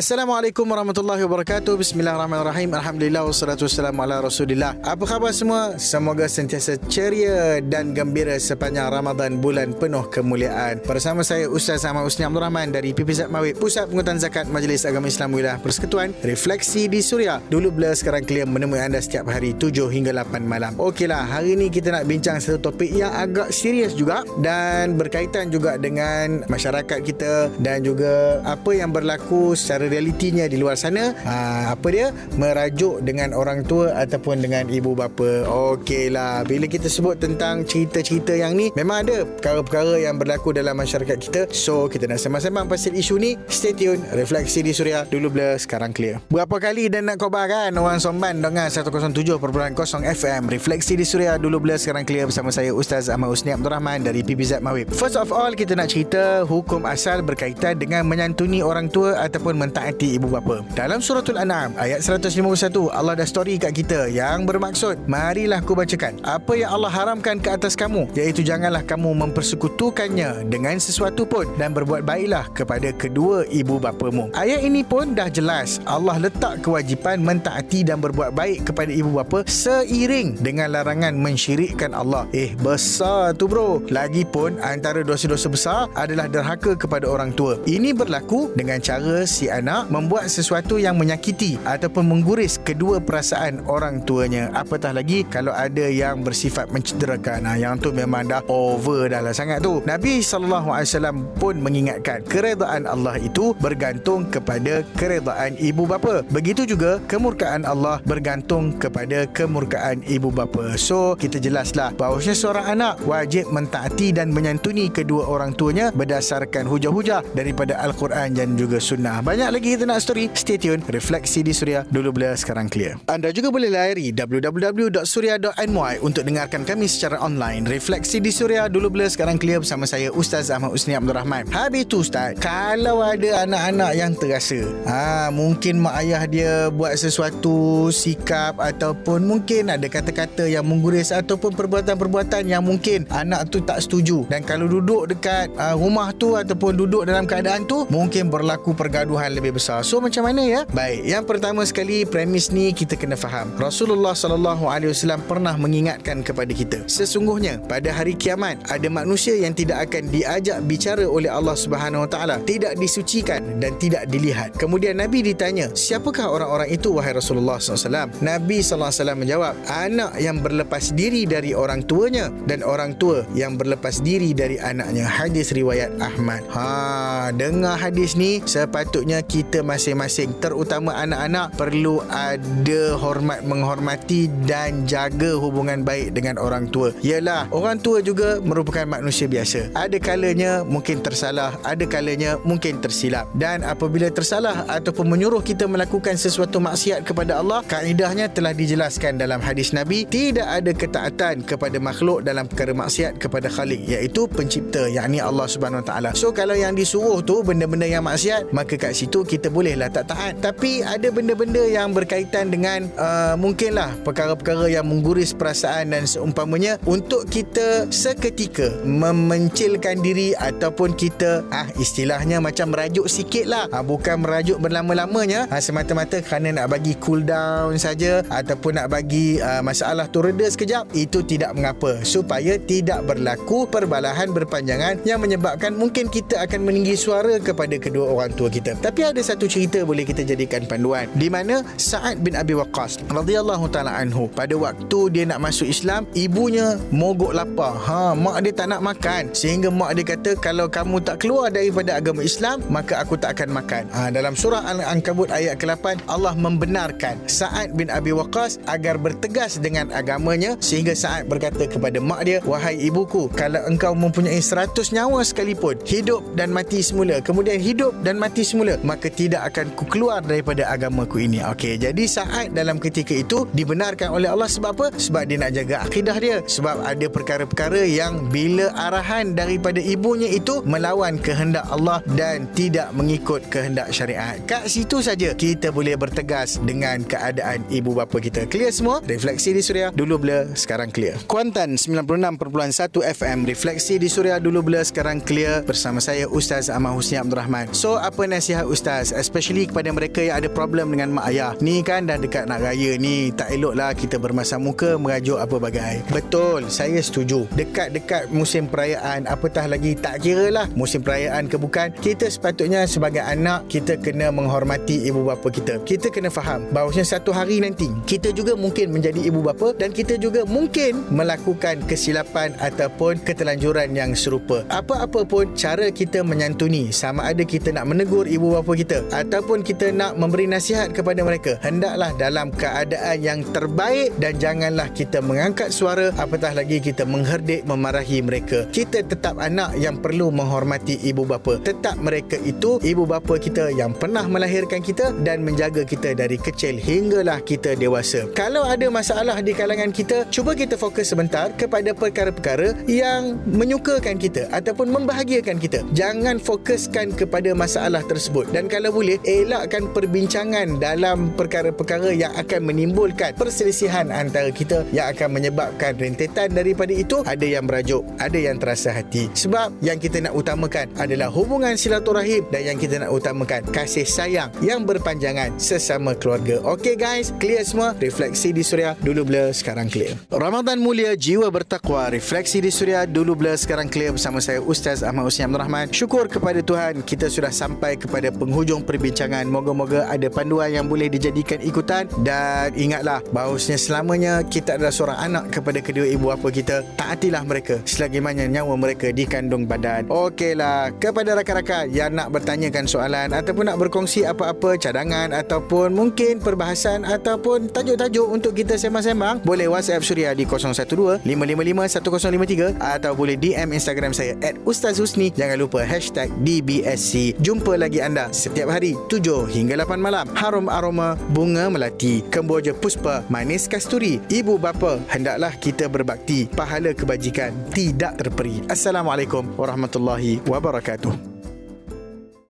Assalamualaikum warahmatullahi wabarakatuh. Bismillahirrahmanirrahim. Alhamdulillah wassalatu wassalamu ala Rasulillah. Apa khabar semua? Semoga sentiasa ceria dan gembira sepanjang Ramadan bulan penuh kemuliaan. Bersama saya Ustaz Ahmad Usni Abdul Rahman dari PPZ Mawib, Pusat Pengutan Zakat Majlis Agama Islam Wilayah Persekutuan, Refleksi di Suria. Dulu bila sekarang clear menemui anda setiap hari 7 hingga 8 malam. Okeylah, hari ini kita nak bincang satu topik yang agak serius juga dan berkaitan juga dengan masyarakat kita dan juga apa yang berlaku secara realitinya di luar sana. Ha, apa dia? Merajuk dengan orang tua ataupun dengan ibu bapa. Okeylah bila kita sebut tentang cerita-cerita yang ni memang ada perkara-perkara yang berlaku dalam masyarakat kita. So kita nak sembang-sembang pasal isu ni. Stay tune refleksi di suria dulu blur sekarang clear. Berapa kali dan nak khabar kan orang somban dengan 107.0 FM refleksi di suria dulu blur sekarang clear bersama saya Ustaz Ahmad Usni Abdul Rahman dari PBZ Mawib. First of all kita nak cerita hukum asal berkaitan dengan menyantuni orang tua ataupun mentaati ibu bapa. Dalam suratul An'am ayat 151 Allah dah story kat kita yang bermaksud marilah ku bacakan apa yang Allah haramkan ke atas kamu iaitu janganlah kamu mempersekutukannya dengan sesuatu pun dan berbuat baiklah kepada kedua ibu bapamu. Ayat ini pun dah jelas Allah letak kewajipan mentaati dan berbuat baik kepada ibu bapa seiring dengan larangan mensyirikkan Allah. Eh besar tu bro. Lagipun antara dosa-dosa besar adalah derhaka kepada orang tua. Ini berlaku dengan cara si anak membuat sesuatu yang menyakiti ataupun mengguris kedua perasaan orang tuanya. Apatah lagi kalau ada yang bersifat mencederakan. Nah, yang tu memang dah over dah lah sangat tu. Nabi SAW pun mengingatkan keredaan Allah itu bergantung kepada keredaan ibu bapa. Begitu juga kemurkaan Allah bergantung kepada kemurkaan ibu bapa. So, kita jelaslah bahawa seorang anak wajib mentaati dan menyantuni kedua orang tuanya berdasarkan hujah-hujah daripada Al-Quran dan juga Sunnah. Banyak lagi kita nak story. Stay tune. Refleksi di Suria. Dulu bila sekarang clear. Anda juga boleh layari www.suria.my untuk dengarkan kami secara online. Refleksi di Suria. Dulu bila sekarang clear bersama saya Ustaz Ahmad Usni Abdul Rahman. Habis tu Ustaz, kalau ada anak-anak yang terasa, ha, mungkin mak ayah dia buat sesuatu sikap ataupun mungkin ada kata-kata yang mengguris ataupun perbuatan-perbuatan yang mungkin anak tu tak setuju. Dan kalau duduk dekat uh, rumah tu ataupun duduk dalam keadaan tu, mungkin berlaku pergaduhan lebih besar. So macam mana ya? Baik, yang pertama sekali premis ni kita kena faham. Rasulullah sallallahu alaihi wasallam pernah mengingatkan kepada kita. Sesungguhnya pada hari kiamat ada manusia yang tidak akan diajak bicara oleh Allah Subhanahu wa taala, tidak disucikan dan tidak dilihat. Kemudian Nabi ditanya, "Siapakah orang-orang itu wahai Rasulullah SAW?" Nabi sallallahu alaihi wasallam menjawab, "Anak yang berlepas diri dari orang tuanya dan orang tua yang berlepas diri dari anaknya." Hadis riwayat Ahmad. Ha, dengar hadis ni sepatutnya kita masing-masing terutama anak-anak perlu ada hormat menghormati dan jaga hubungan baik dengan orang tua. Yalah, orang tua juga merupakan manusia biasa. Ada kalanya mungkin tersalah, ada kalanya mungkin tersilap. Dan apabila tersalah ataupun menyuruh kita melakukan sesuatu maksiat kepada Allah, kaedahnya telah dijelaskan dalam hadis Nabi, tidak ada ketaatan kepada makhluk dalam perkara maksiat kepada Khalik, iaitu pencipta, yakni Allah Subhanahu Wa Taala. So kalau yang disuruh tu benda-benda yang maksiat, maka kat situ kita bolehlah tak taat. Tapi ada benda-benda yang berkaitan dengan uh, mungkinlah perkara-perkara yang mengguris perasaan dan seumpamanya untuk kita seketika memencilkan diri ataupun kita ah istilahnya macam merajuk sikit lah ah, bukan merajuk berlama-lamanya. Ah, semata-mata kerana nak bagi cool down saja ataupun nak bagi uh, masalah tu reda sekejap itu tidak mengapa. Supaya tidak berlaku perbalahan berpanjangan yang menyebabkan mungkin kita akan meninggi suara kepada kedua orang tua kita. Tapi ada satu cerita boleh kita jadikan panduan di mana Sa'ad bin Abi Waqqas radhiyallahu taala anhu pada waktu dia nak masuk Islam ibunya mogok lapar. Ha mak dia tak nak makan. Sehingga mak dia kata kalau kamu tak keluar daripada agama Islam maka aku tak akan makan. Ha dalam surah Al-Ankabut ayat ke-8 Allah membenarkan Sa'ad bin Abi Waqqas agar bertegas dengan agamanya sehingga Sa'ad berkata kepada mak dia wahai ibuku kalau engkau mempunyai 100 nyawa sekalipun hidup dan mati semula kemudian hidup dan mati semula maka tidak akan ku keluar daripada agamaku ini. Okey, jadi saat dalam ketika itu dibenarkan oleh Allah sebab apa? Sebab dia nak jaga akidah dia. Sebab ada perkara-perkara yang bila arahan daripada ibunya itu melawan kehendak Allah dan tidak mengikut kehendak syariat. Kat situ saja kita boleh bertegas dengan keadaan ibu bapa kita. Clear semua? Refleksi di Suria dulu blur, sekarang clear. Kuantan 96.1 FM Refleksi di Suria dulu blur, sekarang clear bersama saya Ustaz Ahmad Husni Abdul Rahman. So, apa nasihat Ustaz Ustaz especially kepada mereka yang ada problem dengan mak ayah. Ni kan dah dekat nak raya ni tak elok lah kita bermasam muka merajuk apa bagai. Betul saya setuju. Dekat-dekat musim perayaan apatah lagi tak kira lah musim perayaan ke bukan kita sepatutnya sebagai anak kita kena menghormati ibu bapa kita. Kita kena faham bahawasanya satu hari nanti kita juga mungkin menjadi ibu bapa dan kita juga mungkin melakukan kesilapan ataupun ketelanjuran yang serupa. Apa-apa pun cara kita menyantuni sama ada kita nak menegur ibu bapa kita. Ataupun kita nak memberi nasihat kepada mereka hendaklah dalam keadaan yang terbaik dan janganlah kita mengangkat suara apatah lagi kita mengherdik memarahi mereka. Kita tetap anak yang perlu menghormati ibu bapa. Tetap mereka itu ibu bapa kita yang pernah melahirkan kita dan menjaga kita dari kecil hinggalah kita dewasa. Kalau ada masalah di kalangan kita cuba kita fokus sebentar kepada perkara-perkara yang menyukakan kita ataupun membahagiakan kita. Jangan fokuskan kepada masalah tersebut. dan kalau boleh elakkan perbincangan dalam perkara-perkara yang akan menimbulkan perselisihan antara kita yang akan menyebabkan rentetan daripada itu. Ada yang merajuk ada yang terasa hati. Sebab yang kita nak utamakan adalah hubungan silaturahim dan yang kita nak utamakan kasih sayang yang berpanjangan sesama keluarga. Okey guys clear semua? Refleksi di suria dulu blur sekarang clear. Ramadan mulia jiwa bertakwa refleksi di suria dulu blur sekarang clear bersama saya Ustaz Ahmad Husni Abdul Rahman. Syukur kepada Tuhan kita sudah sampai kepada penghujung perbincangan. Moga-moga ada panduan yang boleh dijadikan ikutan. Dan ingatlah bahawasanya selamanya kita adalah seorang anak kepada kedua ibu bapa kita. Taatilah mereka selagi mana nyawa mereka dikandung badan. Okeylah kepada rakan-rakan yang nak bertanyakan soalan ataupun nak berkongsi apa-apa cadangan ataupun mungkin perbahasan ataupun tajuk-tajuk untuk kita sembang-sembang boleh WhatsApp Suria di 012 555 1053 atau boleh DM Instagram saya at Ustaz Husni. Jangan lupa DBSC jumpa lagi anda setiap hari 7 hingga 8 malam harum aroma bunga melati. Kemboja puspa manis kasturi. Ibu bapa hendaklah kita berbakti. Pahala kebajikan tidak terperi. Assalamualaikum warahmatullahi wabarakatuh